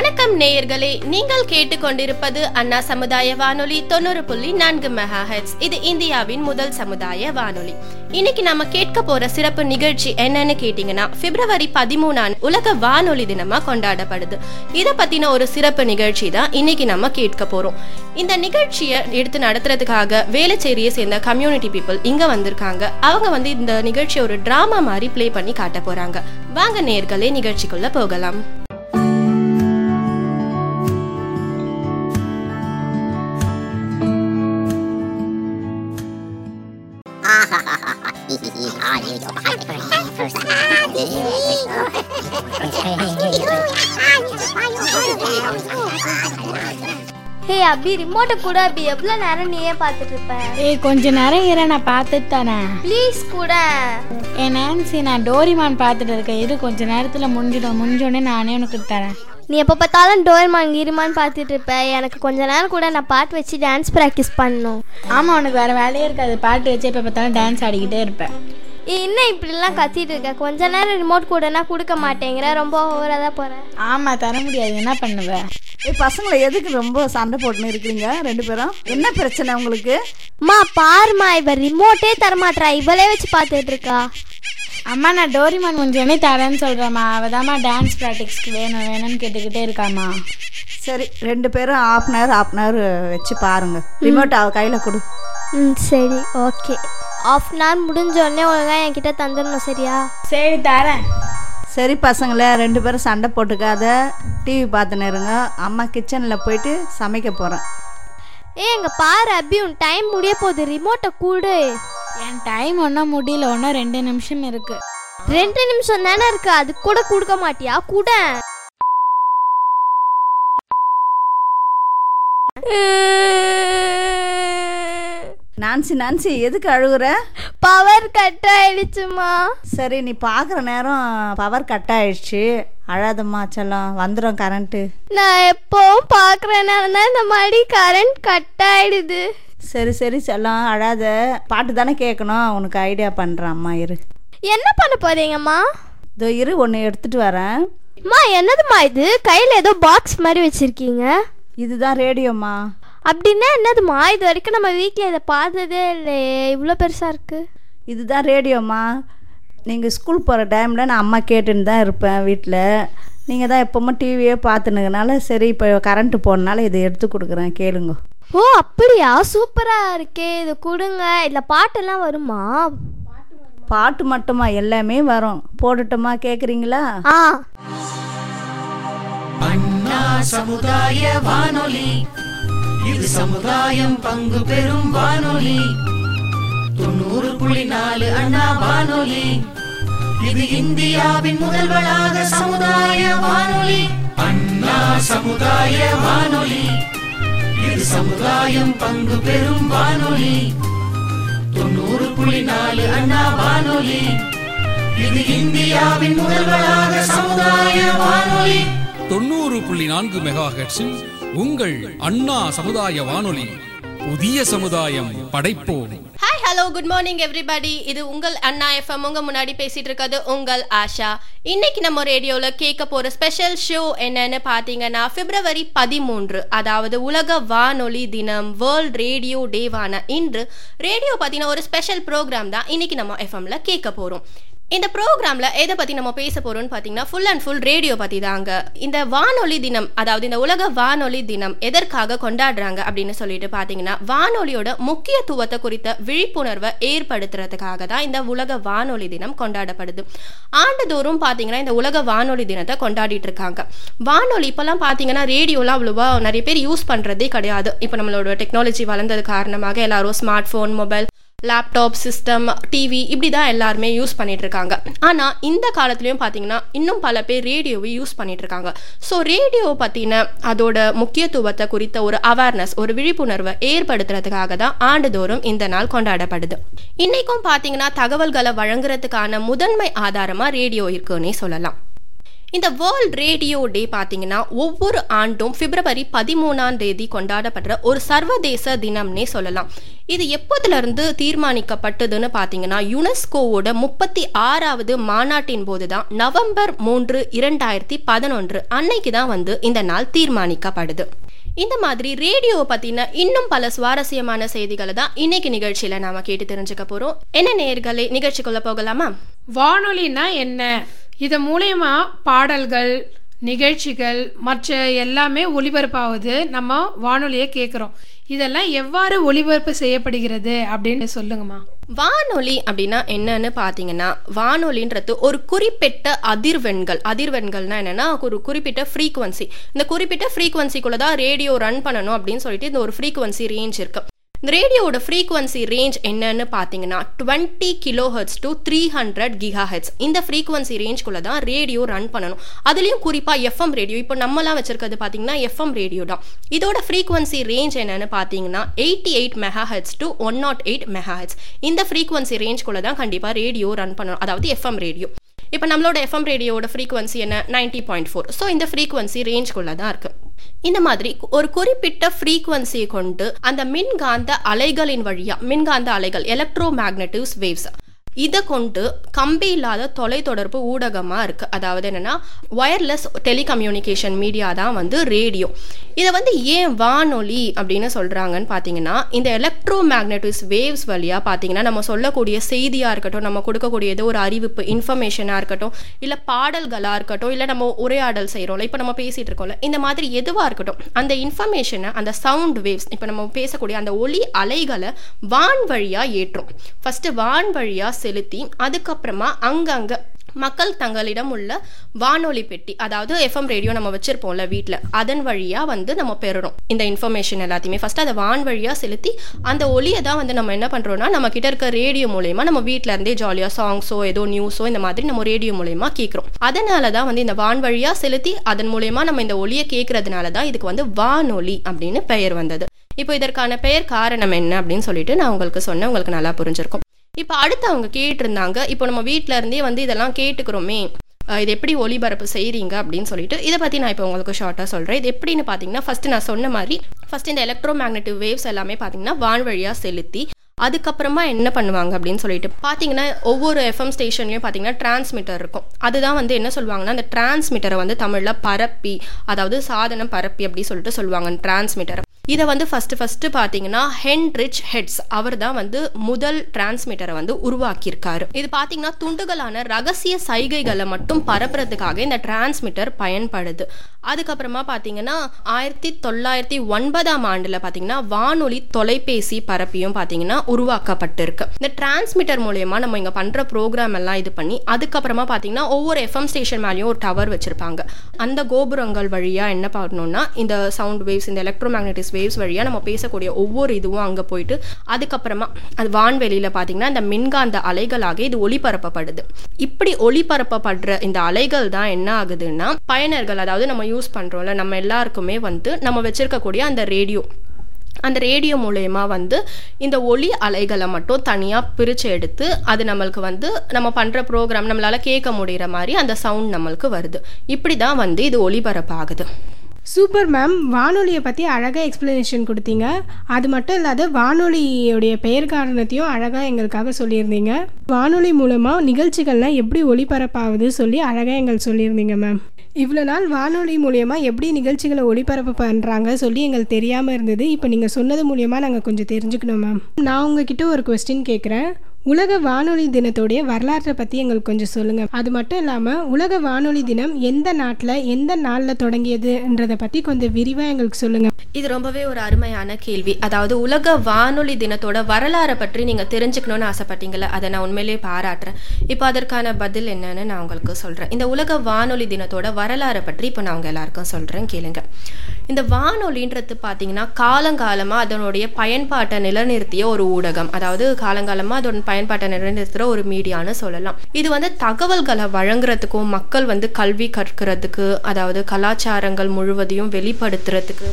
வணக்கம் நேயர்களே நீங்கள் கேட்டுக்கொண்டிருப்பது அண்ணா சமுதாய வானொலி தொண்ணூறு புள்ளி நான்கு மெகாஹெட்ஸ் இது இந்தியாவின் முதல் சமுதாய வானொலி. இன்னைக்கு நம்ம கேட்க போற சிறப்பு நிகழ்ச்சி என்னன்னு கேட்டீங்கன்னா பிப்ரவரி பதிமூணாம் உலக வானொலி தினமா கொண்டாடப்படுது. இதை பத்தின ஒரு சிறப்பு நிகழ்ச்சி தான் இன்னைக்கு நம்ம கேட்க போறோம். இந்த நிகழ்ச்சியை எடுத்து நடத்துறதுக்காக வேலைச்சேரியை சேர்ந்த கம்யூனிட்டி பீப்புள் இங்க வந்திருக்காங்க. அவங்க வந்து இந்த நிகழ்ச்சியை ஒரு டிராமா மாதிரி ப்ளே பண்ணி காட்ட போறாங்க. வாங்க நேயர்களே நிகழ்ச்சிக்குள்ள போகலாம். ஹே அபி ரிமோட்டை கூட அபி எவ்வளோ நேரம் நீயே பார்த்துட்டு இருப்ப? ஏய் கொஞ்ச நேரம் இரு நான் பார்த்துட்டு தரேன் ப்ளீஸ் கூட. ஏ நான்சி நான் டோரிமான் பார்த்துட்டு இருக்கேன். இரு கொஞ்ச நேரத்தில் முடிஞ்சிடும். முடிஞ்சோடனே நானே உனக்கு தரேன். நீ எப்போ பார்த்தாலும் டோர்மான் கீரிமான் பார்த்துட்டு இருப்ப. எனக்கு கொஞ்ச நேரம் கூட நான் பாட்டு வச்சு டான்ஸ் ப்ராக்டிஸ் பண்ணணும். ஆமாம் உனக்கு வேறு வேலையே இருக்காது. பாட்டு வச்சு எப்போ பார்த்தாலும் டான்ஸ் ஆடிக்கிட்டே இருப்பேன். என்ன இப்படிலாம் கத்திட்டு இருக்க? கொஞ்ச நேரம் ரிமோட் கூடனா கொடுக்க மாட்டேங்கிற. ரொம்ப ஓவராக தான் போகிறேன் ஆமாம் தர முடியாது. என்ன பண்ணுவேன் ஏய் பசங்களை எதுக்கு ரொம்ப சண்டை போட்டுன்னு இருக்கிறீங்க ரெண்டு பேரும்? என்ன பிரச்சனை உங்களுக்கு? அம்மா பாருமா இவ ரிமோட்டே தரமாட்றா. இவளே வச்சு பார்த்துட்டு இருக்கா. அம்மா நான் டோரிமான் முடிஞ்சோடனே தரேன்னு சொல்கிறேம்மா அவள் தாம்மா டான்ஸ் ப்ராக்டிஸ்க்கு வேணும் வேணும்னு கேட்டுக்கிட்டே இருக்காம்மா. சரி ரெண்டு பேரும் half an hour half an hour வச்சு பாருங்க. ரிமோட் அவ கையில் கொடு. ம் சரி. ஓகே. ஆஃப் அன் ஹவர் முடிஞ்சோடனே ஒழுங்கா என்கிட்ட தந்துடணும் சரியா? சரி தரேன். சரி பசங்களே ரெண்டு பேரும் சண்டை போட்டுக்காத. டிவி பார்த்துன்னு இருங்க. அம்மா கிச்சனில் போயிட்டு சமைக்க போகிறேன் ஏ எங்க பாரு அபி உன் டைம் முடிய போகுது. ரிமோட்டை கூடு. என் டைம் ஒன்றும் முடியல. ஒன்றும் ரெண்டு நிமிஷம் இருக்குது ரெண்டு நிமிஷம் தானே இருக்கு. அது கூட கொடுக்க மாட்டியா? கூட. நான்சி நான்சி எதுக்கு அழுகுற? பவர் கட் ஆயிடுச்சுமா. சரி நீ பார்க்குற நேரம் பவர் கட் ஆயிடுச்சு. அழாதம்மா செல்லம் வந்துடும் கரண்ட்டு நான் எப்பவும் பாக்குறேன்னா இந்த மாதிரி கரண்ட் கட் ஆயிடுது. சரி சரி செல்லம் அழாத. பாட்டு தானே கேட்கணும். உனக்கு ஐடியா பண்ணுறேன் அம்மா இரு. என்ன பண்ண போறீங்கம்மா? இதோ இரு ஒன்று எடுத்துகிட்டு வரேன். அம்மா என்னதும்மா இது? கையில ஏதோ பாக்ஸ் மாதிரி வச்சிருக்கீங்க. இதுதான் ரேடியோம்மா அப்படின்னா என்னதும்மா இது வரைக்கும் நம்ம வீட்டில் இதை பார்த்ததே இல்லையே இவ்வளோ பெருசா இருக்கு. இதுதான் ரேடியோம்மா நீங்கள் ஸ்கூல் போகிற டைமில் நான் அம்மா கேட்டுன்னு தான் இருப்பேன் வீட்டில் நீங்கள் தான் எப்போவுமே டிவியே பார்த்துனுங்கனால சரி இப்போ கரண்ட்டு போனனால இதை எடுத்து கொடுக்குறேன் கேளுங்க. ஓ அப்படியா? சூப்பரா இருக்கே இது கொடுங்க. இதுல பாட்டெல்லாம் வருமா? பாட்டு மட்டுமா எல்லாமே வரும். போடட்டுமா கேட்குறீங்களா ஆ. அண்ணா சமுதாய வானொலி. இது சமுதாயம் பங்கு பெறும் வானொலி. தொண்ணூறு புள்ளி நாலு அண்ணா வானொலி. இது இந்தியாவின் முதல்வளாக சமுதாய வானொலி. அண்ணா சமுதாய வானொலி. இது சமுதாயம் பங்கு பெறும் வானொலி. தொண்ணூறு புள்ளி நாலு அண்ணா வானொலி. இது இந்தியாவின் முதல்வளாக சமுதாய வானொலி. தொண்ணூறு புள்ளி நான்கு மெகா ஹெர்ட்ஸில் உங்கள் அண்ணா சமுதாய வானொலி புதிய சமுதாயம் படைப்போம். Hi hello good morning everybody இது உங்கள் அண்ணா எஃப்எம் உங்க முன்னாடி பேசிட்டு இருக்கிறது உங்கள் ஆஷா. இன்னைக்கு நம்ம ரேடியோல கேட்க போற ஸ்பெஷல் ஷோ என்னன்னு பாத்தீங்கன்னா பிப்ரவரி பதிமூன்று அதாவது உலக வானொலி தினம் வேர்ல்ட் ரேடியோ டேவான இன்று ரேடியோ பத்தின ஒரு ஸ்பெஷல் ப்ரோக்ராம் தான் இன்னைக்கு நம்ம எஃப்எம்ல கேட்க போறோம். இந்த ப்ரோக்ராமில் எதை பற்றி நம்ம பேச போகிறோம்னு பார்த்தீங்கன்னா ஃபுல் அண்ட் ஃபுல் ரேடியோ பற்றி தாங்க இந்த வானொலி தினம் அதாவது இந்த உலக வானொலி தினம் எதற்காக கொண்டாடுறாங்க அப்படின்னு சொல்லிட்டு பார்த்தீங்கன்னா வானொலியோட முக்கியத்துவத்தை குறித்த விழிப்புணர்வை ஏற்படுத்துறதுக்காக தான் இந்த உலக வானொலி தினம் கொண்டாடப்படுது. ஆண்டுதோறும் பார்த்தீங்கன்னா இந்த உலக வானொலி தினத்தை கொண்டாடிட்டு இருக்காங்க. வானொலி இப்போல்லாம் பார்த்தீங்கன்னா ரேடியோலாம் அவ்வளோவா நிறைய பேர் யூஸ் பண்ணுறதே கிடையாது. இப்போ நம்மளோட டெக்னாலஜி வளர்ந்தது காரணமாக எல்லாரும் smart phone mobile laptop system TV இப்படி தான் எல்லாருமே யூஸ் பண்ணிகிட்ருக்காங்க இருக்காங்க ஆனால் இந்த காலத்துலேயும் பார்த்தீங்கன்னா இன்னும் பல பேர் ரேடியோவை யூஸ் பண்ணிகிட்ருக்காங்க இருக்காங்க ஸோ ரேடியோ பற்றின அதோட முக்கியத்துவத்தை குறித்த ஒரு அவேர்னஸ் ஒரு விழிப்புணர்வை ஏற்படுத்துறதுக்காக தான் ஆண்டுதோறும் இந்த நாள் கொண்டாடப்படுது. இன்றைக்கும் பார்த்தீங்கன்னா தகவல்களை வழங்குறதுக்கான முதன்மை ஆதாரமாக ரேடியோ இருக்குன்னே சொல்லலாம். இந்த வேர்ல்ட் ரேடியோ டே பார்த்தீங்கன்னா ஒவ்வொரு ஆண்டும் பிப்ரவரி பதிமூணாம் தேதி கொண்டாடப்படுற ஒரு சர்வதேச தினம்னே சொல்லலாம். இது எப்போதுலேருந்து தீர்மானிக்கப்பட்டதுன்னு பார்த்தீங்கன்னா யுனெஸ்கோவோட முப்பத்தி ஆறாவது மாநாட்டின் போது தான் நவம்பர் மூன்று இரண்டாயிரத்தி பதினொன்று அன்னைக்கு தான் வந்து இந்த நாள் தீர்மானிக்கப்படுது. இந்த மாதிரி ரேடியோவை பற்றின இன்னும் பல சுவாரஸ்யமான செய்திகளை தான் இன்னைக்கு நிகழ்ச்சியில் நாம கேட்டு தெரிஞ்சுக்க போகிறோம் என்ன நேர்களை நிகழ்ச்சிக்குள்ளே போகலாமா? வானொலினா என்ன? இது மூலயமா பாடல்கள் நிகழ்ச்சிகள் மற்ற எல்லாமே ஒளிபரப்பாவது நம்ம வானொலியை கேட்குறோம் இதெல்லாம் எவ்வாறு ஒளிபரப்பு செய்யப்படுகிறது அப்படின்னு சொல்லுங்கம்மா. வானொலி அப்படின்னா என்னன்னு பார்த்தீங்கன்னா வானொலின்றது ஒரு குறிப்பிட்ட அதிர்வெண்கள். அதிர்வெண்கள்னா என்னென்னா ஒரு குறிப்பிட்ட ஃப்ரீக்குவன்சி இந்த குறிப்பிட்ட ஃப்ரீக்குவன்சிக்குள்ளே தான் ரேடியோ ரன் பண்ணணும் அப்படின்னு சொல்லிட்டு இந்த ஒரு ஃப்ரீக்குவன்சி ரேஞ்ச் இருக்கு. இந்த ரேடியோவோட ஃப்ரீக்குவன்சி ரேஞ்ச் என்னன்னு பார்த்தீங்கன்னா twenty kilo hertz to three hundred giga hertz இந்த ஃப்ரீக்குவன்சி ரேஞ்ச்குள்ளே தான் ரேடியோ ரன் பண்ணணும். அதுலேயும் குறிப்பாக எஃப்எம் ரேடியோ இப்போ நம்மலாம் வச்சிருக்கிறது பார்த்தீங்கன்னா எஃப்எம் ரேடியோ தான். இதோட ஃப்ரீக்குவன்சி ரேஞ்ச் என்னன்னு பார்த்தீங்கன்னா eighty eight mega hertz to one naught eight mega hertz இந்த ஃப்ரீக்குவன்சி ரேஞ்ச்குள்ளே தான் கண்டிப்பாக ரேடியோ ரன் பண்ணணும். அதாவது எஃப்எம் ரேடியோ இப்போ நம்மளோட எஃப்எம் ரேடியோட ஃப்ரீக்குவன்சி என்ன? நைன்டி பாயிண்ட் ஃபோர் ஸோ இந்த ஃப்ரீக்குவன்சி ரேஞ்ச்குள்ளே தான் இருக்குது இந்த மாதிரி ஒரு குறிப்பிட்ட ஃப்ரீக்குவன்சியை கொண்டு அந்த மின்காந்த அலைகளின் வழியாக மின்காந்த அலைகள் எலக்ட்ரோ மேக்னட்டிவ்ஸ் வேவ்ஸ் இதை கொண்டு கம்பி இல்லாத தொலைத்தொடர்பு ஊடகமாக இருக்குது அதாவது என்னன்னா ஒயர்லெஸ் டெலிகம்யூனிகேஷன் மீடியா தான் வந்து ரேடியோ இதை வந்து ஏன் வானொலி அப்படின்னு சொல்கிறாங்கன்னு பார்த்தீங்கன்னா இந்த எலக்ட்ரோ மேக்னட்டிஸ் வேவ்ஸ் வழியாக பார்த்தீங்கன்னா நம்ம சொல்லக்கூடிய செய்தியாக இருக்கட்டும் நம்ம கொடுக்கக்கூடிய ஏதோ ஒரு அறிவிப்பு இன்ஃபர்மேஷனாக இருக்கட்டும் இல்லை பாடல்களாக இருக்கட்டும் இல்லை நம்ம உரையாடல் செய்கிறோம்ல இப்போ நம்ம பேசிகிட்டு இருக்கோம்ல இந்த மாதிரி எதுவாக இருக்கட்டும் அந்த இன்ஃபர்மேஷனை அந்த சவுண்ட் வேவ்ஸ் இப்போ நம்ம பேசக்கூடிய அந்த ஒளி அலைகளை வான் வழியாக ஏற்றும். ஃபஸ்ட்டு வான் வழியாக செலுத்தி அதுக்கப்புறமா அங்கங்கே மக்கள் தங்களிடம் உள்ள வானொலி பெட்டி அதாவது எஃப்எம் ரேடியோ நம்ம வச்சிருப்போம்ல வீட்டில் அதன் வழியாக வந்து நம்ம பெறுறோம். இந்த இன்ஃபர்மேஷன் எல்லாத்தையுமே. ஃபர்ஸ்ட் அதை வான் வழியாக செலுத்தி அந்த ஒளியை தான் வந்து நம்ம என்ன பண்ணுறோம்னா நம்ம கிட்ட இருக்க ரேடியோ மூலயமா நம்ம வீட்டில் இருந்தே ஜாலியாக சாங்ஸோ ஏதோ நியூஸோ இந்த மாதிரி நம்ம ரேடியோ மூலயமா கேட்குறோம். அதனால தான் வந்து இந்த வான் வழியாக செலுத்தி அதன் மூலயமா நம்ம இந்த ஒளியை கேட்கறதுனால தான் இதுக்கு வந்து வானொலி அப்படின்னு பெயர் வந்தது. இப்போ இதற்கான பெயர் காரணம் என்ன அப்படின்னு சொல்லிட்டு நான் உங்களுக்கு சொன்னேன் உங்களுக்கு நல்லா புரிஞ்சிருக்கும். இப்போ அடுத்து அவங்க கேட்டிருந்தாங்க இப்போ நம்ம வீட்டில இருந்தே வந்து இதெல்லாம் கேட்டுக்கிறோமே. இது எப்படி ஒளிபரப்பு செய்கிறீங்க அப்படின்னு சொல்லிட்டு இதை பற்றி நான் இப்போ உங்களுக்கு ஷார்ட்டாக சொல்கிறேன் இது எப்படின்னு பார்த்தீங்கன்னா ஃபஸ்ட்டு நான் சொன்ன மாதிரி ஃபஸ்ட் இந்த எலக்ட்ரோ மேக்னெட்டிவ் வேவ்ஸ் எல்லாமே பார்த்தீங்கன்னா வான் வழியாக செலுத்தி அதுக்கப்புறமா என்ன பண்ணுவாங்க அப்படின்னு சொல்லிட்டு பார்த்தீங்கன்னா ஒவ்வொரு எஃப்எம் ஸ்டேஷன்லையும் பார்த்தீங்கன்னா டிரான்ஸ்மிட்டர் இருக்கும். அதுதான் வந்து என்ன சொல்லுவாங்கன்னா அந்த டிரான்ஸ்மிட்டரை வந்து தமிழில் பரப்பி அதாவது சாதனம் பரப்பி அப்படி சொல்லிட்டு சொல்லுவாங்க டிரான்ஸ்மிட்டர் இதை வந்து ஃபஸ்ட்டு ஃபஸ்ட்டு பார்த்தீங்கன்னா ஹென்ரிச் ஹெட்ஸ். அவர் தான் வந்து முதல் டிரான்ஸ்மிட்டரை வந்து உருவாக்கியிருக்காரு. இது பார்த்தீங்கன்னா துண்டுகளான ரகசிய சைகைகளை மட்டும் பரப்புறதுக்காக இந்த டிரான்ஸ்மிட்டர் பயன்படுது. அதுக்கப்புறமா பார்த்தீங்கன்னா ஆயிரத்தி தொள்ளாயிரத்தி ஒன்பதாம் ஆண்டில் பார்த்தீங்கன்னா வானொலி தொலைபேசி பரப்பியும் பார்த்தீங்கன்னா உருவாக்கப்பட்டிருக்கு. இந்த டிரான்ஸ்மிட்டர் மூலயமா நம்ம இங்கே பண்ணுற ப்ரோக்ராம் எல்லாம் இது பண்ணி அதுக்கப்புறமா பார்த்தீங்கன்னா ஒவ்வொரு எஃப்எம் ஸ்டேஷன் மேலேயும் ஒரு டவர் வச்சுருப்பாங்க. அந்த கோபுரங்கள் வழியாக என்ன பண்ணணும்னா இந்த சவுண்ட் வேவ்ஸ் இந்த எலக்ட்ரோ மேக்னட்டிக்ஸ் வேவ்ஸ் வழியாக நம்ம பேசக்கூடிய ஒவ்வொரு இதுவும் அங்கே போயிட்டு அதுக்கப்புறமா அது வான்வெளியில் பார்த்தீங்கன்னா இந்த மின்காந்த அலைகளாக இது ஒளிபரப்பப்படுது. இப்படி ஒளிபரப்பப்படுற இந்த அலைகள் தான் என்ன ஆகுதுன்னா பயனர்கள் அதாவது நம்ம யூஸ் பண்ணுறோம்ல நம்ம எல்லாருக்குமே வந்து நம்ம வச்சுருக்கக்கூடிய அந்த ரேடியோ அந்த ரேடியோ மூலயமா வந்து இந்த ஒளி அலைகளை மட்டும் தனியாக பிரித்து எடுத்து அது நம்மளுக்கு வந்து நம்ம பண்ணுற ப்ரோக்ராம் நம்மளால் கேட்க முடிகிற மாதிரி அந்த சவுண்ட் நம்மளுக்கு வருது. இப்படி தான் வந்து இது ஒளிபரப்பாகுது. சூப்பர் மேம் வானொலியை பற்றி அழகாக எக்ஸ்ப்ளனேஷன் கொடுத்தீங்க. அது மட்டும் இல்லாத வானொலியுடைய பெயர் காரணத்தையும் அழகாக எங்களுக்காக சொல்லியிருந்தீங்க. வானொலி மூலமாக நிகழ்ச்சிகள்லாம் எப்படி ஒளிபரப்பாகுது சொல்லி அழகாக எங்களுக்கு சொல்லியிருந்தீங்க மேம் இவ்வளோ நாள் வானொலி மூலயமா எப்படி நிகழ்ச்சிகளை ஒளிபரப்பு பண்ணுறாங்க சொல்லி எங்களுக்கு தெரியாமல் இருந்தது. இப்போ நீங்கள் சொன்னது மூலியமாக நாங்கள் கொஞ்சம் தெரிஞ்சுக்கணும் மேம் நான் உங்ககிட்ட ஒரு கொஸ்டின் கேட்குறேன் உலக வானொலி தினத்தோடைய வரலாற்றை பற்றி எங்களுக்கு கொஞ்சம் சொல்லுங்கள் அது மட்டும் இல்லாமல் உலக வானொலி தினம் எந்த நாட்டில் எந்த நாளில் தொடங்கியதுன்றதை பற்றி கொஞ்சம் விரிவாக எங்களுக்கு சொல்லுங்கள் இது ரொம்பவே ஒரு அருமையான கேள்வி. அதாவது உலக வானொலி தினத்தோட வரலாறை பற்றி நீங்கள் தெரிஞ்சுக்கணும்னு ஆசைப்பட்டீங்கல்ல அதை நான் உண்மையிலேயே பாராட்டுறேன். இப்போ அதற்கான பதில் என்னன்னு நான் உங்களுக்கு சொல்கிறேன் இந்த உலக வானொலி தினத்தோட வரலாறை பற்றி இப்போ நான் உங்கள் எல்லாருக்கும் சொல்கிறேன் கேளுங்க. இந்த வானொலின்றது பார்த்தீங்கன்னா காலங்காலமாக அதனுடைய பயன்பாட்டை நிலைநிறுத்திய ஒரு ஊடகம். அதாவது காலங்காலமாக அதோட பயன்பாட்டை நிலைநிறுத்துகிற ஒரு மீடியான்னு சொல்லலாம். இது வந்து தகவல்களை வழங்குறதுக்கும் மக்கள் வந்து கல்வி கற்கிறதுக்கு அதாவது கலாச்சாரங்கள் முழுவதையும் வெளிப்படுத்துறதுக்கு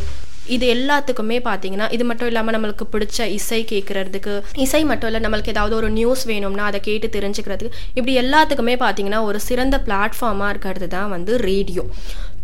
இது எல்லாத்துக்குமே பார்த்தீங்கன்னா இது மட்டும் இல்லாமல் நம்மளுக்கு பிடிச்ச இசை கேட்குறதுக்கு இசை மட்டும் இல்லை நம்மளுக்கு ஏதாவது ஒரு நியூஸ் வேணும்னா அதை கேட்டு தெரிஞ்சுக்கிறதுக்கு இப்படி எல்லாத்துக்குமே பார்த்தீங்கன்னா ஒரு சிறந்த பிளாட்ஃபார்மாக இருக்கிறது தான் வந்து ரேடியோ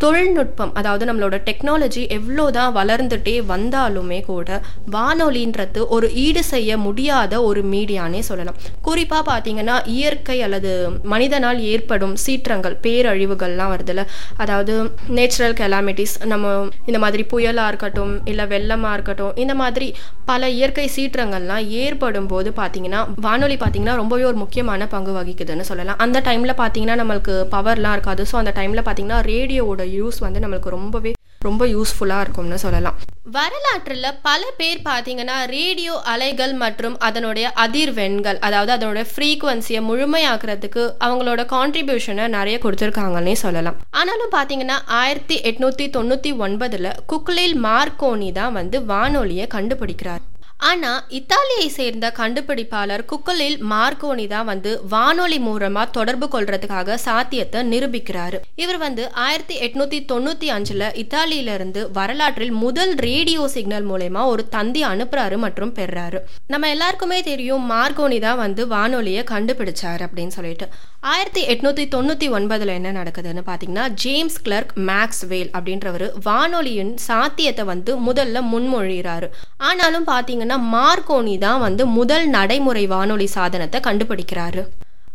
தொழில்நுட்பம் அதாவது நம்மளோட டெக்னாலஜி எவ்வளோ தான் வளர்ந்துட்டே வந்தாலுமே கூட வானொலின்றது ஒரு ஈடு செய்ய முடியாத ஒரு மீடியானே சொல்லலாம். குறிப்பாக பார்த்தீங்கன்னா இயற்கை அல்லது மனிதனால் ஏற்படும் சீற்றங்கள் பேரழிவுகள்லாம் வருதுல்ல. அதாவது நேச்சுரல் கெலாமிட்டிஸ் நம்ம இந்த மாதிரி புயலாக இருக்கட்டும் இல்லை வெள்ளமாக இருக்கட்டும் இந்த மாதிரி பல இயற்கை சீற்றங்கள்லாம் ஏற்படும் போது பார்த்தீங்கன்னா வானொலி பார்த்தீங்கன்னா ரொம்பவே ஒரு முக்கியமான பங்கு வகிக்குதுன்னு சொல்லலாம். அந்த டைமில் பார்த்தீங்கன்னா நம்மளுக்கு பவர்லாம் இருக்காது. ஸோ அந்த டைமில் பார்த்தீங்கன்னா ரேடியோவோட யூஸ் வந்து நம்மளுக்கு ரொம்பவே ரொம்ப யூஸ்ஃபுல்லாக இருக்கும்னு சொல்லலாம். வரலாற்றில் பல பேர் பார்த்தீங்கன்னா ரேடியோ அலைகள் மற்றும் அதனுடைய அதிர்வெண்கள் அதாவது அதனுடைய ஃப்ரீக்குவன்சியை முழுமையாக்குறதுக்கு அவங்களோட கான்ட்ரிபியூஷனை நிறைய கொடுத்துருக்காங்கன்னே சொல்லலாம். ஆனாலும் பார்த்தீங்கன்னா ஆயிரத்தி எட்நூற்றி தொண்ணூற்றி ஒன்பதில் குக்லில் மார்க்கோனி தான் வந்து வானொலியை கண்டுபிடிக்கிறார். ஆனால் இத்தாலியை சேர்ந்த கண்டுபிடிப்பாளர் குக்கலில் மார்க்கோனி தான் வந்து வானொலி மூலமாக தொடர்பு கொள்றதுக்காக சாத்தியத்தை நிரூபிக்கிறாரு. இவர் வந்து ஆயிரத்தி எட்நூத்தி தொண்ணூத்தி அஞ்சுல இத்தாலியில இருந்து வரலாற்றில் முதல் ரேடியோ சிக்னல் மூலயமா ஒரு தந்தி அனுப்புறாரு மற்றும் பெறாரு. நம்ம எல்லாருக்குமே தெரியும் மார்கோனி தான் வந்து வானொலியை கண்டுபிடிச்சாரு அப்படின்னு சொல்லிட்டு. ஆயிரத்தி எட்நூத்தி தொண்ணூத்தி ஒன்பதுல என்ன நடக்குதுன்னு பாத்தீங்கன்னா ஜேம்ஸ் கிளர்க் மேக்ஸ் வேல் அப்படின்றவர் வானொலியின் சாத்தியத்தை வந்து முதல்ல முன்மொழிகிறாரு. ஆனாலும் பாத்தீங்கன்னா மார்கோனி தான் வந்து முதல் நடைமுறை வானொலி சாதனத்தை கண்டுபிடிக்கிறாரு.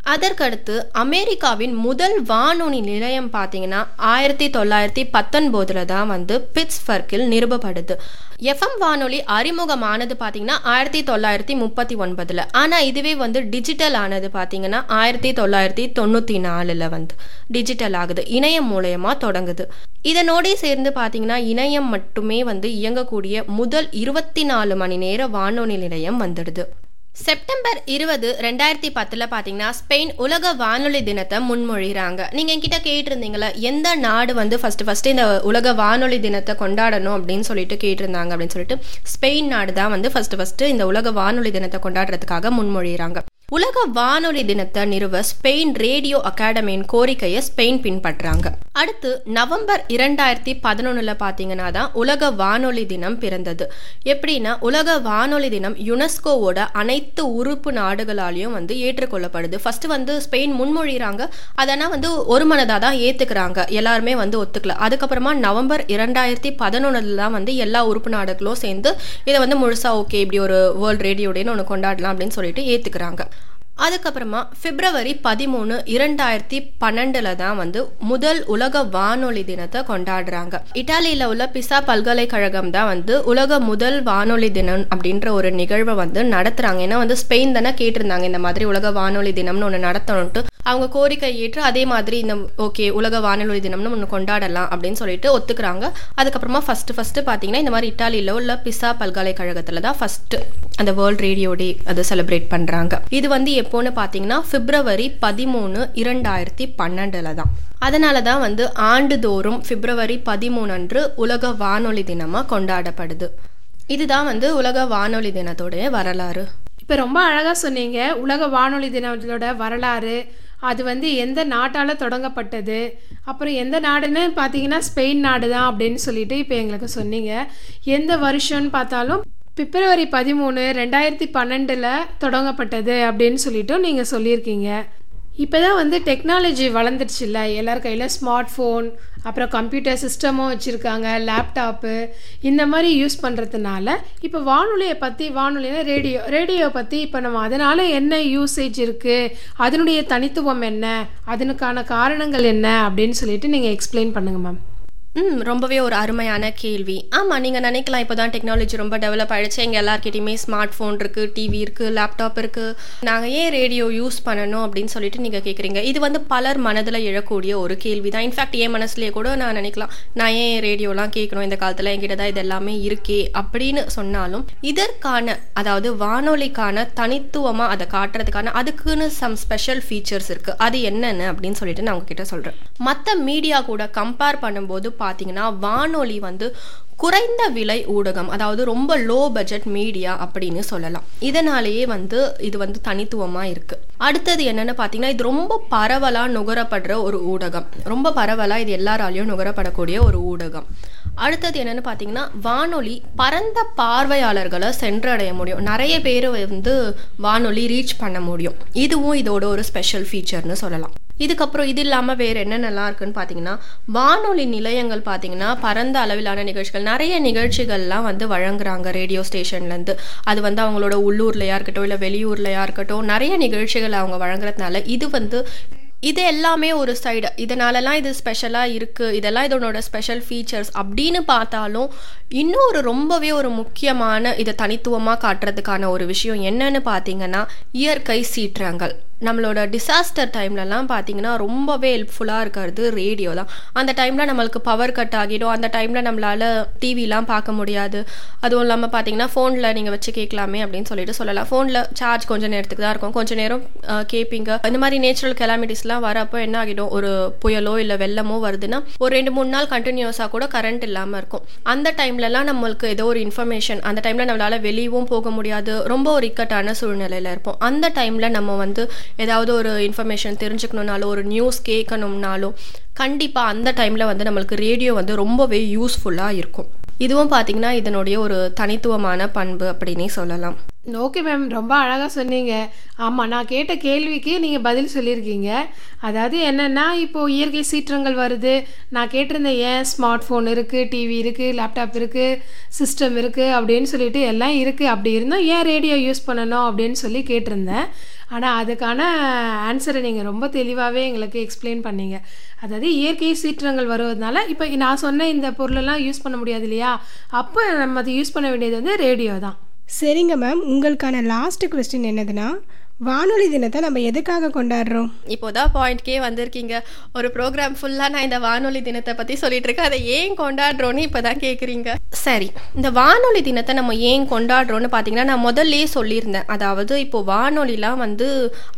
அதற்கடுத்து அமெரிக்காவின் முதல் வானொலி நிலையம் பார்த்தீங்கன்னா ஆயிரத்தி தொள்ளாயிரத்தி பத்தொன்பதுல தான் வந்து பிட்ஸ்பர்க்கில் நிறுவப்படுது எஃப்எம் வானொலி அறிமுகமானது பார்த்தீங்கன்னா ஆயிரத்தி தொள்ளாயிரத்தி முப்பத்தி ஒன்பதுல. ஆனால் இதுவே வந்து டிஜிட்டல் ஆனது பார்த்தீங்கன்னா ஆயிரத்தி தொள்ளாயிரத்தி தொண்ணூற்றி நாலில் வந்து டிஜிட்டல் ஆகுது. இணையம் மூலயமா தொடங்குது. இதனோடே சேர்ந்து பார்த்தீங்கன்னா இணையம் மட்டுமே வந்து இயங்கக்கூடிய முதல் இருபத்தி நாலு மணி நேர வானொலி நிலையம் வந்துடுது. செப்டம்பர் இருபது ரெண்டாயிரத்தி பத்தில் பார்த்தீங்கன்னா ஸ்பெயின் உலக வானொலி தினத்தை முன்மொழிகிறாங்க. நீங்கள் என்கிட்ட கேட்டிருந்தீங்களா எந்த நாடு வந்து ஃபஸ்ட்டு ஃபஸ்ட்டு இந்த உலக வானொலி தினத்தை கொண்டாடணும் அப்படின்னு சொல்லிட்டு கேட்டிருந்தாங்க அப்படின்னு சொல்லிட்டு ஸ்பெயின் நாடு தான் வந்து ஃபஸ்ட்டு ஃபஸ்ட்டு இந்த உலக வானொலி தினத்தை கொண்டாடுறதுக்காக முன்மொழிகிறாங்க. உலக வானொலி தினத்தை நிறுவ ஸ்பெயின் ரேடியோ அகாடமியின் கோரிக்கையை ஸ்பெயின் பின்பற்றாங்க. அடுத்து நவம்பர் இரண்டாயிரத்தி பதினொன்னுல பாத்தீங்கன்னா தான் உலக வானொலி தினம் பிறந்தது. எப்படின்னா உலக வானொலி தினம் யுனெஸ்கோவோட அனைத்து உறுப்பு நாடுகளாலையும் வந்து ஏற்றுக்கொள்ளப்படுது. ஃபர்ஸ்ட் வந்து ஸ்பெயின் முன்மொழிகிறாங்க அதனா வந்து ஒரு மனதாக தான் ஏத்துக்கிறாங்க. எல்லாருமே வந்து ஒத்துக்கல. அதுக்கப்புறமா நவம்பர் இரண்டாயிரத்தி பதினொன்னுல தான் வந்து எல்லா உறுப்பு நாடுகளும் சேர்ந்து இதை வந்து முழுசா ஓகே இப்படி ஒரு வேர்ல்ட் ரேடியோ டேன்னு ஒன்று கொண்டாடலாம் அப்படின்னு சொல்லிட்டு ஏத்துக்கிறாங்க. அதுக்கப்புறமா பிப்ரவரி பதிமூணு இரண்டாயிரத்தி பன்னெண்டுல தான் வந்து முதல் உலக வானொலி தினத்தை கொண்டாடுறாங்க. இட்டாலியில உள்ள பிசா பல்கலைக்கழகம் தான் வந்து உலக முதல் வானொலி தினம் அப்படின்ற ஒரு நிகழ்வை வந்து நடத்துறாங்க. ஏன்னா வந்து ஸ்பெயின் தானே கேட்டிருந்தாங்க இந்த மாதிரி உலக வானொலி தினம்னு ஒன்று நடத்தணும்ட்டு அவங்க கோரிக்கை ஏற்று அதே மாதிரி இந்த ஓகே உலக வானொலி தினம்னு ஒன்று கொண்டாடலாம் அப்படின்னு சொல்லிட்டு ஒத்துக்கிறாங்க. அதுக்கப்புறமா ஃபர்ஸ்ட் ஃபர்ஸ்ட் பார்த்தீங்கன்னா இந்த மாதிரி இட்டாலியில் உள்ள பிசா பல்கலைக்கழகத்தில் தான் ஃபர்ஸ்ட் அந்த வேர்ல்ட் ரேடியோ டே அதை செலிப்ரேட் பண்ணுறாங்க இது வந்து எப்போன்னு பார்த்தீங்கன்னா பிப்ரவரி பதிமூணு இரண்டாயிரத்தி பன்னெண்டில் தான். அதனால தான் வந்து ஆண்டுதோறும் பிப்ரவரி பதிமூணு அன்று உலக வானொலி தினமாக கொண்டாடப்படுது. இதுதான் வந்து உலக வானொலி தினத்தோடைய வரலாறு. இப்போ ரொம்ப அழகாக சொன்னீங்க. உலக வானொலி தினத்தோட வரலாறு அது வந்து எந்த நாட்டால் தொடங்கப்பட்டது? அப்புறம் எந்த நாடுன்னு பார்த்தீங்கன்னா ஸ்பெயின் நாடு தான் அப்படின்னு சொல்லிட்டு இப்போ எங்களுக்கு சொன்னீங்க. எந்த வருஷம்னு பார்த்தாலும் பிப்ரவரி பதிமூணு ரெண்டாயிரத்தி பன்னெண்டில் தொடங்கப்பட்டது அப்படின்னு சொல்லிட்டு நீங்கள் சொல்லியிருக்கீங்க. இப்போ தான் வந்து டெக்னாலஜி வளர்ந்துருச்சுல்ல எல்லார் கையில் ஸ்மார்ட் ஃபோன் அப்புறம் கம்ப்யூட்டர் சிஸ்டமும் வச்சுருக்காங்க லேப்டாப்பு இந்த மாதிரி யூஸ் பண்ணுறதுனால இப்போ வானொலியை பற்றி வானொலினா ரேடியோ ரேடியோ பற்றி இப்போ நம்ம அதனால் என்ன யூசேஜ் இருக்குது அதனுடைய தனித்துவம் என்ன அதனுக்கான காரணங்கள் என்ன அப்படின்னு சொல்லிட்டு நீங்கள் எக்ஸ்பிளைன் பண்ணுங்கள் மேம் ம் ரொம்பவே ஒரு அருமையான கேள்வி. ஆமாம் நீங்கள் நினைக்கலாம் இப்போ தான் டெக்னாலஜி ரொம்ப டெவலப் ஆகிடுச்சு எங்கள் எல்லாருக்கிட்டையுமே ஸ்மார்ட் ஃபோன் இருக்குது டிவி இருக்குது லேப்டாப் இருக்குது நாங்கள் ஏன் ரேடியோ யூஸ் பண்ணணும் அப்படின்னு சொல்லிட்டு நீங்கள் கேட்குறீங்க இது வந்து பலர் மனதில் எழக்கூடிய ஒரு கேள்வி தான் இன்ஃபேக்ட் என் மனசுலேயே கூட நான் நினைக்கலாம் நான் ஏன் ரேடியோலாம் கேட்கணும் இந்த காலத்தில் என்கிட்ட தான் இது எல்லாமே இருக்கே அப்படின்னு சொன்னாலும் இதற்கான அதாவது வானொலிக்கான தனித்துவமாக அதை காட்டுறதுக்கான அதுக்குன்னு சம் ஸ்பெஷல் ஃபீச்சர்ஸ் இருக்குது அது என்னென்னு அப்படின்னு சொல்லிட்டு நான் உங்ககிட்ட சொல்கிறேன் மற்ற மீடியா கூட கம்பேர் பண்ணும்போது பார்த்தீங்கன்னா வானொலி வந்து குறைந்த விலை ஊடகம் அதாவது ரொம்ப லோ பட்ஜெட் மீடியா அப்படின்னு சொல்லலாம். இதனாலேயே வந்து இது வந்து தனித்துவமாக இருக்குது அடுத்தது என்னென்னு பார்த்தீங்கன்னா இது ரொம்ப பரவலாக நுகரப்படுற ஒரு ஊடகம். ரொம்ப பரவலாக இது எல்லாராலையும் நுகரப்படக்கூடிய ஒரு ஊடகம். அடுத்தது என்னென்னு பார்த்தீங்கன்னா வானொலி பரந்த பார்வையாளர்களை சென்றடைய முடியும். நிறைய பேர் வந்து வானொலி ரீச் பண்ண முடியும். இதுவும் இதோட ஒரு ஸ்பெஷல் ஃபீச்சர்னு சொல்லலாம். இதுக்கப்புறம் இது இல்லாமல் வேறு என்னென்னலாம் இருக்குன்னு பார்த்தீங்கன்னா வானொலி நிலையங்கள் பார்த்தீங்கன்னா பரந்த அளவிலான நிகழ்ச்சிகள். நிறைய நிகழ்ச்சிகள்லாம் வந்து வழங்குறாங்க ரேடியோ ஸ்டேஷன்லேருந்து அது வந்து அவங்களோட உள்ளூர்லையா இருக்கட்டும் இல்லை வெளியூர்லையா இருக்கட்டும் நிறைய நிகழ்ச்சிகள் அவங்க வழங்குறதுனால இது வந்து இது எல்லாமே ஒரு சைடு இதனாலலாம் இது ஸ்பெஷலாக இருக்குது இதெல்லாம் இதனோட ஸ்பெஷல் ஃபீச்சர்ஸ் அப்படின்னு பார்த்தாலும் இன்னும் ஒரு ரொம்பவே ஒரு முக்கியமான இதை தனித்துவமாக காட்டுறதுக்கான ஒரு விஷயம் என்னன்னு பார்த்தீங்கன்னா இயற்கை சீற்றங்கள். நம்மளோட டிசாஸ்டர் டைம்லலாம் பார்த்தீங்கன்னா ரொம்பவே ஹெல்ப்ஃபுல்லாக இருக்கிறது ரேடியோ தான். அந்த டைமில் நம்மளுக்கு பவர் கட் ஆகிடும். அந்த டைமில் நம்மளால் டிவிலாம் பார்க்க முடியாது. அதுவும் இல்லாமல் பார்த்தீங்கன்னா ஃபோனில் நீங்கள் வச்சு கேட்கலாமே அப்படின்னு சொல்லிட்டு சொல்லலாம். ஃபோனில் சார்ஜ் கொஞ்சம் நேரத்துக்கு தான் இருக்கும். கொஞ்சம் நேரம் கேட்பீங்க. இந்த மாதிரி நேச்சுரல் கெலாமிட்டிஸ்லாம் வரப்போ என்ன ஆகிடும்? ஒரு புயலோ இல்லை வெள்ளமோ வருதுன்னா ஒரு ரெண்டு மூணு நாள் கண்டினியூஸாக கூட கரண்ட் இல்லாமல் இருக்கும். அந்த டைம்லலாம் நம்மளுக்கு ஏதோ ஒரு இன்ஃபர்மேஷன் அந்த டைமில் நம்மளால் வெளியவும் போக முடியாது. ரொம்ப ஒரு இக்கட்டான சூழ்நிலையில் இருப்போம். அந்த டைமில் நம்ம வந்து ஏதாவது ஒரு இன்ஃபர்மேஷன் தெரிஞ்சுக்கணுன்னாலும் ஒரு நியூஸ் கேட்கணும்னாலும் கண்டிப்பாக அந்த டைமில் வந்து நம்மளுக்கு ரேடியோ வந்து ரொம்பவே யூஸ்ஃபுல்லாக இருக்கும். இதுவும் பார்த்தீங்கன்னா இதனுடைய ஒரு தனித்துவமான பண்பு அப்படின்னே சொல்லலாம். ஓகே மேம் ரொம்ப அழகாக சொன்னீங்க. ஆமாம் நான் கேட்ட கேள்விக்கு நீங்கள் பதில் சொல்லியிருக்கீங்க. அதாவது என்னென்னா இப்போது இயற்கை சீற்றங்கள் வருது. நான் கேட்டிருந்தேன் ஏன் ஸ்மார்ட் ஃபோன் இருக்குது டிவி இருக்குது லேப்டாப் இருக்குது சிஸ்டம் இருக்குது அப்படின்னு சொல்லிட்டு எல்லாம் இருக்குது அப்படி இருந்தால் ஏன் ரேடியோ யூஸ் பண்ணணும்? அப்படின்னு சொல்லி கேட்டிருந்தேன். ஆனால் அதுக்கான ஆன்சரை நீங்கள் ரொம்ப தெளிவாகவே எங்களுக்கு எக்ஸ்பிளைன் பண்ணீங்க. அதாவது இயற்கை சீற்றங்கள் வருவதனால இப்போ நான் சொன்ன இந்த பொருளெல்லாம் யூஸ் பண்ண முடியாது இல்லையா? அப்போ நம்ம அதை யூஸ் பண்ண வேண்டியது வந்து ரேடியோ தான். சரிங்க மேம் உங்களுக்கான லாஸ்ட் கொஸ்டின் என்னதுன்னா வானொலி தினத்தை நம்ம எதுக்காக கொண்டாடுறோம்? இப்போதான் பாயிண்ட்கே வந்திருக்கீங்க. ஒரு ப்ரோக்ராம் ஃபுல்லாக நான் இந்த வானொலி தினத்தை பற்றி சொல்லிட்டு இருக்கேன் அதை ஏன் கொண்டாடுறோன்னு இப்போ தான் கேட்குறீங்க சரி இந்த வானொலி தினத்தை நம்ம ஏன் கொண்டாடுறோன்னு பார்த்தீங்கன்னா நான் முதல்லயே சொல்லியிருந்தேன். அதாவது இப்போ வானொலிலாம் வந்து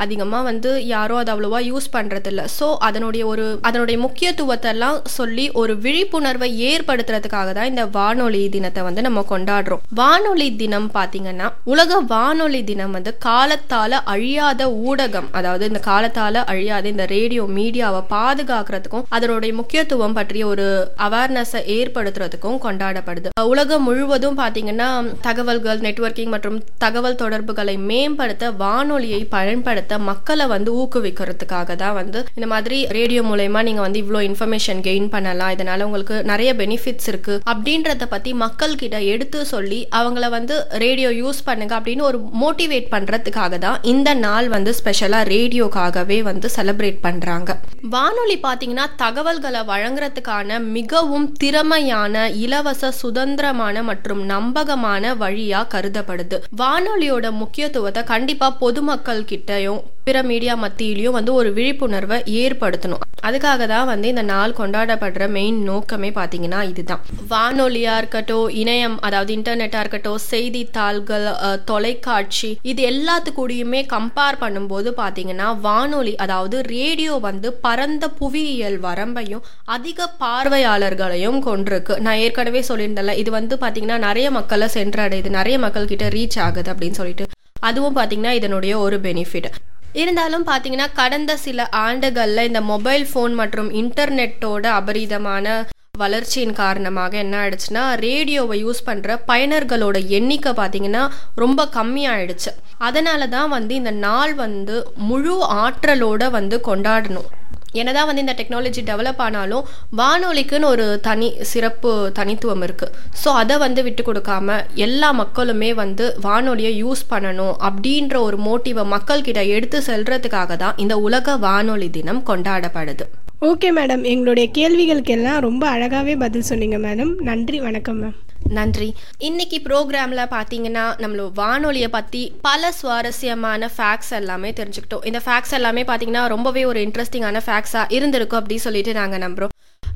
அதிகமாக வந்து யாரும் அதை அவ்வளோவா யூஸ் பண்ணுறதில்ல ஸோ அதனுடைய ஒரு அதனுடைய முக்கியத்துவத்தெல்லாம் சொல்லி ஒரு விழிப்புணர்வை ஏற்படுத்துறதுக்காக தான் இந்த வானொலி தினத்தை வந்து நம்ம கொண்டாடுறோம். வானொலி தினம் பார்த்தீங்கன்னா உலக வானொலி தினம் வந்து காலத்தால் அழியாத ஊடகம் அதாவது இந்த காலத்தால அழியாத இந்த ரேடியோ மீடியாவை பாதுகாக்கிறதுக்கும் அதனுடைய முக்கியத்துவம் பற்றிய ஒரு அவேர்னஸை ஏற்படுத்துறதுக்கும் கொண்டாடப்படுது. உலகம் முழுவதும் பார்த்தீங்கன்னா தகவல்கள் நெட்வொர்க்கிங் மற்றும் தகவல் தொடர்புகளை மேம்படுத்த வானொலியை பயன்படுத்த மக்களை வந்து ஊக்குவிக்கிறதுக்காக தான் வந்து இந்த மாதிரி ரேடியோ மூலயமா நீங்க வந்து இவ்வளோ இன்ஃபர்மேஷன் கெயின் பண்ணலாம். இதனால உங்களுக்கு நிறைய பெனிஃபிட்ஸ் இருக்கு. அப்படின்றத பத்தி மக்கள் கிட்ட எடுத்து சொல்லி அவங்கள வந்து ரேடியோ யூஸ் பண்ணுங்க அப்படின்னு ஒரு மோட்டிவேட் பண்றதுக்காக தான் இந்த இந்த நாள் வந்து ஸ்பெஷலாக ரேடியோக்காகவே வந்து செலிப்ரேட் பண்ணுறாங்க வானொலி பார்த்தீங்கன்னா தகவல்களை வழங்குறதுக்கான மிகவும் திறமையான இலவச சுதந்திரமான மற்றும் நம்பகமான வழியாக கருதப்படுது. வானொலியோட முக்கியத்துவத்தை கண்டிப்பாக பொதுமக்கள் கிட்டையும் பிற மீடியா மத்தியிலையும் வந்து ஒரு விழிப்புணர்வை ஏற்படுத்தணும். அதுக்காக தான் வந்து இந்த நாள் கொண்டாடப்படுற மெயின் நோக்கமே பார்த்தீங்கன்னா இதுதான். வானொலியாக இருக்கட்டும் இணையம் அதாவது இன்டர்நெட்டாக இருக்கட்டும் செய்தித்தாள்கள் தொலைக்காட்சி இது எல்லாத்துக்கூடயுமே கம்பேர் பண்ணும்போது பார்த்தீங்கன்னா வானொலி அதாவது ரேடியோ வந்து பரந்த புவியியல் வரம்பையும் அதிக பார்வையாளர்களையும் கொண்டிருக்கு. நான் ஏற்கனவே சொல்லியிருந்தேன்ல இது வந்து பார்த்தீங்கன்னா நிறைய மக்களை சென்றடையுது நிறைய மக்கள்கிட்ட ரீச் ஆகுது அப்படின்னு சொல்லிட்டு. அதுவும் பார்த்தீங்கன்னா இதனுடைய ஒரு பெனிஃபிட் இருந்தாலும் பார்த்தீங்கன்னா கடந்த சில ஆண்டுகளில் இந்த மொபைல் ஃபோன் மற்றும் இன்டர்நெட்டோட அபரிதமான வளர்ச்சியின் காரணமாக என்ன ஆயிடுச்சுன்னா ரேடியோவை யூஸ் பண்ணுற பயனர்களோட எண்ணிக்கை பார்த்தீங்கன்னா ரொம்ப கம்மியாயிடுச்சு. அதனால தான் வந்து இந்த நாள் வந்து முழு ஆற்றலோட வந்து கொண்டாடணும். என்னதான் வந்து இந்த டெக்னாலஜி டெவலப் ஆனாலும் வானொலிக்குன்னு ஒரு தனி சிறப்பு தனித்துவம் இருக்குது ஸோ அதை வந்து விட்டு கொடுக்காம எல்லா மக்களுமே வந்து வானொலியை யூஸ் பண்ணணும் அப்படின்ற ஒரு மோட்டிவை மக்கள்கிட்ட எடுத்து செல்றதுக்காக தான் இந்த உலக வானொலி தினம் கொண்டாடப்படுது. ஓகே மேடம் எங்களுடைய கேள்விகளுக்கெல்லாம் ரொம்ப அழகாகவே பதில் சொன்னீங்க மேடம் நன்றி வணக்கம் மேம் நன்றி. இன்னைக்கு ப்ரோக்ராம்ல பார்த்தீங்கன்னா நம்மளோட வானொலியை பற்றி பல சுவாரஸ்யமான ஃபேக்ட்ஸ் எல்லாமே தெரிஞ்சுக்கிட்டோம். இந்த ஃபேக்ட்ஸ் எல்லாமே பார்த்தீங்கன்னா ரொம்பவே ஒரு இன்ட்ரெஸ்டிங்கான ஃபேக்ட்ஸா இருந்திருக்கும் அப்படின்னு சொல்லிட்டு நாங்கள் நம்புகிறோம்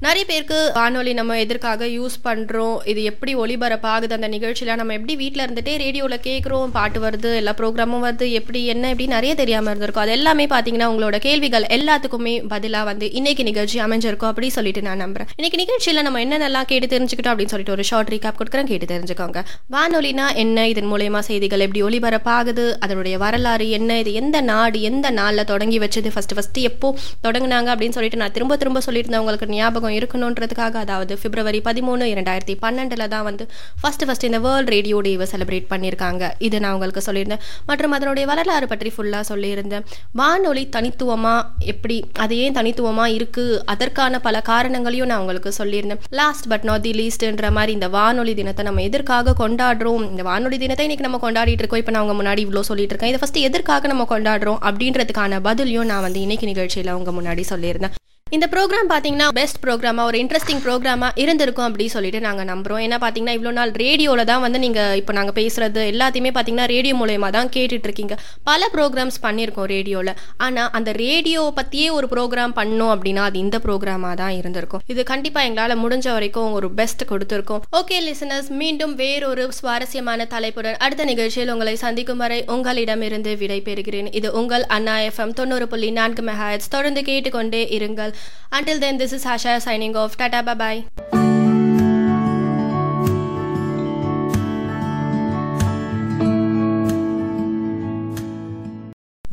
நிறைய பேருக்கு வானொலி நம்ம எதற்காக யூஸ் பண்ணுறோம் இது எப்படி ஒளிபரப்பாகுது அந்த நிகழ்ச்சியில் நம்ம எப்படி வீட்டில் இருந்துகிட்டே ரேடியோவில் கேட்குறோம் பாட்டு வருது எல்லா ப்ரோக்ராமும் வருது எப்படி என்ன எப்படி நிறைய தெரியாமல் இருந்திருக்கும். அது எல்லாமே பார்த்தீங்கன்னா உங்களோட கேள்விகள் எல்லாத்துக்குமே பதிலாக வந்து இன்னைக்கு நிகழ்ச்சி அமைஞ்சிருக்கும் அப்படி சொல்லிட்டு நான் நம்புறேன். இன்னைக்கு நிகழ்ச்சியில் நம்ம என்னென்னலாம் கேட்டு தெரிஞ்சுக்கிட்டோம் அப்படின்னு சொல்லிட்டு ஒரு ஷார்ட் ரீகேப் கொடுக்குறேன். கேட்டு தெரிஞ்சுக்கோங்க. வானொலினா என்ன? இதன் மூலயமா செய்திகள் எப்படி ஒளிபரப்பாகுது? அதனுடைய வரலாறு என்ன? இது எந்த நாடு எந்த நாளில் தொடங்கி வச்சது? ஃபர்ஸ்ட் ஃபர்ஸ்ட் எப்போ தொடங்குனாங்க அப்படின்னு சொல்லிட்டு நான் திரும்ப திரும்ப சொல்லியிருந்தேன். உங்களுக்கு ஞாபகம் இருக்கணுன்றதுக்காக அதாவது பிப்ரவரி பதிமூணு இரண்டாயிரத்தி பன்னெண்டில் தான் வந்து ஃபர்ஸ்ட் ஃபஸ்ட்டு இந்த வேர்ல்ட் ரேடியோ டேவை செலிப்ரேட் பண்ணியிருக்காங்க. இது நான் உங்களுக்கு சொல்லியிருந்தேன். மற்றும் அதனுடைய வரலாறு பற்றி ஃபுல்லாக சொல்லியிருந்தேன். வானொலி தனித்துவமாக எப்படி அது ஏன் தனித்துவமாக இருக்குது அதற்கான பல காரணங்களையும் நான் உங்களுக்கு சொல்லியிருந்தேன். லாஸ்ட் பட் நாட் தி லீஸ்ட்ன்ற மாதிரி இந்த வானொலி தினத்தை நம்ம எதற்காக கொண்டாடுறோம்? இந்த வானொலி தினத்தை இன்னைக்கு நம்ம கொண்டாடிட்டு இருக்கோம். இப்போ நான் அவங்க முன்னாடி இவ்வளோ சொல்லிட்டு இருக்கேன். இதை ஃபஸ்ட்டு எதற்காக நம்ம கொண்டாடுறோம்? அப்படின்றதுக்கான பதிலையும் நான் வந்து இன்னைக்கு நிகழ்ச்சியில் அவங்க முன்னாடி சொல்லியிருந்தேன். இந்த ப்ரோக்ராம் பார்த்தீங்கன்னா பெஸ்ட் ப்ரோக்ராமாக ஒரு இன்ட்ரெஸ்டிங் ப்ரோக்ராமாக இருந்திருக்கும் அப்படின்னு சொல்லிட்டு நாங்கள் நம்புகிறோம் ஏன்னா பார்த்தீங்கன்னா இவ்வளோ நாள் ரேடியோவில் தான் வந்து நீங்கள் இப்போ நாங்கள் பேசுகிறது எல்லாத்தையுமே பார்த்தீங்கன்னா ரேடியோ மூலயமா தான் கேட்டுட்டு இருக்கீங்க. பல ப்ரோக்ராம்ஸ் பண்ணியிருக்கோம் ரேடியோவில் ஆனால் அந்த ரேடியோ பற்றியே ஒரு ப்ரோக்ராம் பண்ணோம் அப்படின்னா அது இந்த ப்ரோக்ராமாக தான் இருந்திருக்கும். இது கண்டிப்பாக எங்களால் முடிஞ்ச வரைக்கும் ஒரு பெஸ்ட் கொடுத்துருக்கோம். ஓகே லிசனர்ஸ் மீண்டும் வேறொரு சுவாரஸ்யமான தலைப்புடன் அடுத்த நிகழ்ச்சியில் உங்களை சந்திக்கும் வரை உங்களிடமிருந்து விடை பெறுகிறேன் இது உங்கள் அண்ணா எஃப்எம் தொண்ணூறு புள்ளி நான்கு மெஹாய்ஸ் தொடர்ந்து கேட்டுக்கொண்டே இருங்கள். Until then this is Hasha signing off. Tata bye bye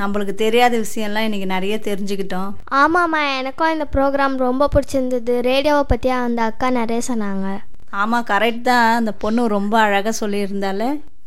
நம்மளுக்கு தெரியாத விஷயம்லாம் இன்னைக்கு நிறைய தெரிஞ்சுக்கிட்டோம். ஆமாம்மா எனக்கும் இந்த ப்ரோக்ராம் ரொம்ப பிடிச்சிருந்தது. ரேடியோவை பற்றி அந்த அக்கா நிறைய சொன்னாங்க. ஆமாம் கரெக்ட் தான். அந்த பொண்ணு ரொம்ப அழகாக சொல்லியிருந்தால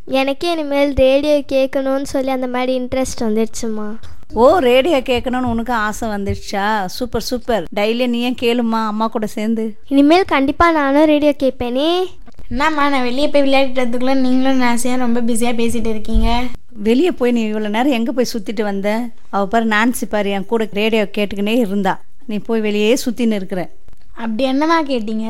எனக்கே இனிமேல் ரேடியோ கேட்கணும்னு சொல்லி அந்த மாதிரி இன்ட்ரெஸ்ட் வந்துடுச்சுமா ஓ ரேடியோ கேட்கணும்னு உனக்கு ஆசை வந்துடுச்சா? சூப்பர் சூப்பர் டெய்லி நீ ஏன் கேளுமா அம்மா கூட சேர்ந்து. இனிமேல் கண்டிப்பாக நானும் ரேடியோ கேட்பேனே. என்னம்மா நான் வெளியே போய் விளையாடுறதுக்குள்ள நீங்களும் நாசியாக ரொம்ப பிஸியாக பேசிட்டு இருக்கீங்க? வெளியே போய் நீ இவ்வளோ நேரம் எங்கே போய் சுற்றிட்டு வந்த? அவள் பாரு நான்சி பாரு என் கூட ரேடியோ கேட்டுக்கினே இருந்தா. நீ போய் வெளியே சுற்றின்னு இருக்கிற. அப்படி என்னம்மா கேட்டீங்க?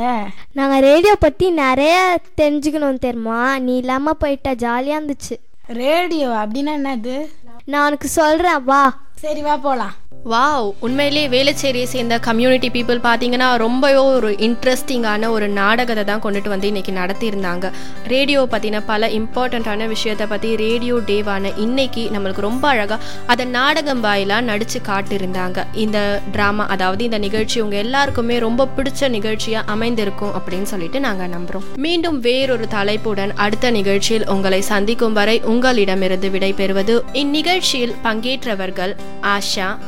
நாங்கள் ரேடியோ பற்றி நிறைய தெரிஞ்சுக்கணும் தெரியுமா? நீ இல்லாமல் போயிட்டா ஜாலியாக இருந்துச்சு. ரேடியோ அப்படின்னா என்னது? நான் உனக்கு சொல்கிறேன் வா. சரி வா போகலாம் வாவ் உண்மையிலேயே வேலைச்சேரியை சேர்ந்த கம்யூனிட்டி பீப்புள் பார்த்தீங்கன்னா ரொம்பவே ஒரு இன்ட்ரெஸ்டிங்கான ஒரு நாடகத்தை தான் கொண்டுட்டு வந்து இன்றைக்கி நடத்தியிருந்தாங்க. ரேடியோ பற்றின பல இம்பார்ட்டண்ட்டான விஷயத்தை பற்றி ரேடியோ டேவான இன்னைக்கு நம்மளுக்கு ரொம்ப அழகாக அதை நாடகம் வாயிலாக நடித்து காட்டியிருந்தாங்க. இந்த ட்ராமா அதாவது இந்த நிகழ்ச்சி உங்கள் எல்லாருக்குமே ரொம்ப பிடிச்ச நிகழ்ச்சியாக அமைந்திருக்கும் அப்படின்னு சொல்லிட்டு நாங்கள் நம்புகிறோம் மீண்டும் வேறொரு தலைப்புடன் அடுத்த நிகழ்ச்சியில் உங்களை சந்திக்கும் வரை உங்களிடமிருந்து விடைபெறுவது இந்நிகழ்ச்சியில் பங்கேற்றவர்கள் ஆஷா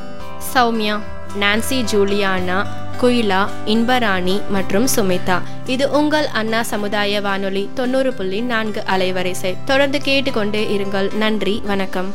சௌமியா நான்சி ஜூலியானா குயிலா இன்பராணி மற்றும் சுமிதா. இது உங்கள் அண்ணா சமுதாய வானொலி தொண்ணூறு புள்ளி நான்கு அலைவரிசை. தொடர்ந்து கேட்டுக்கொண்டே இருங்கள். நன்றி வணக்கம்.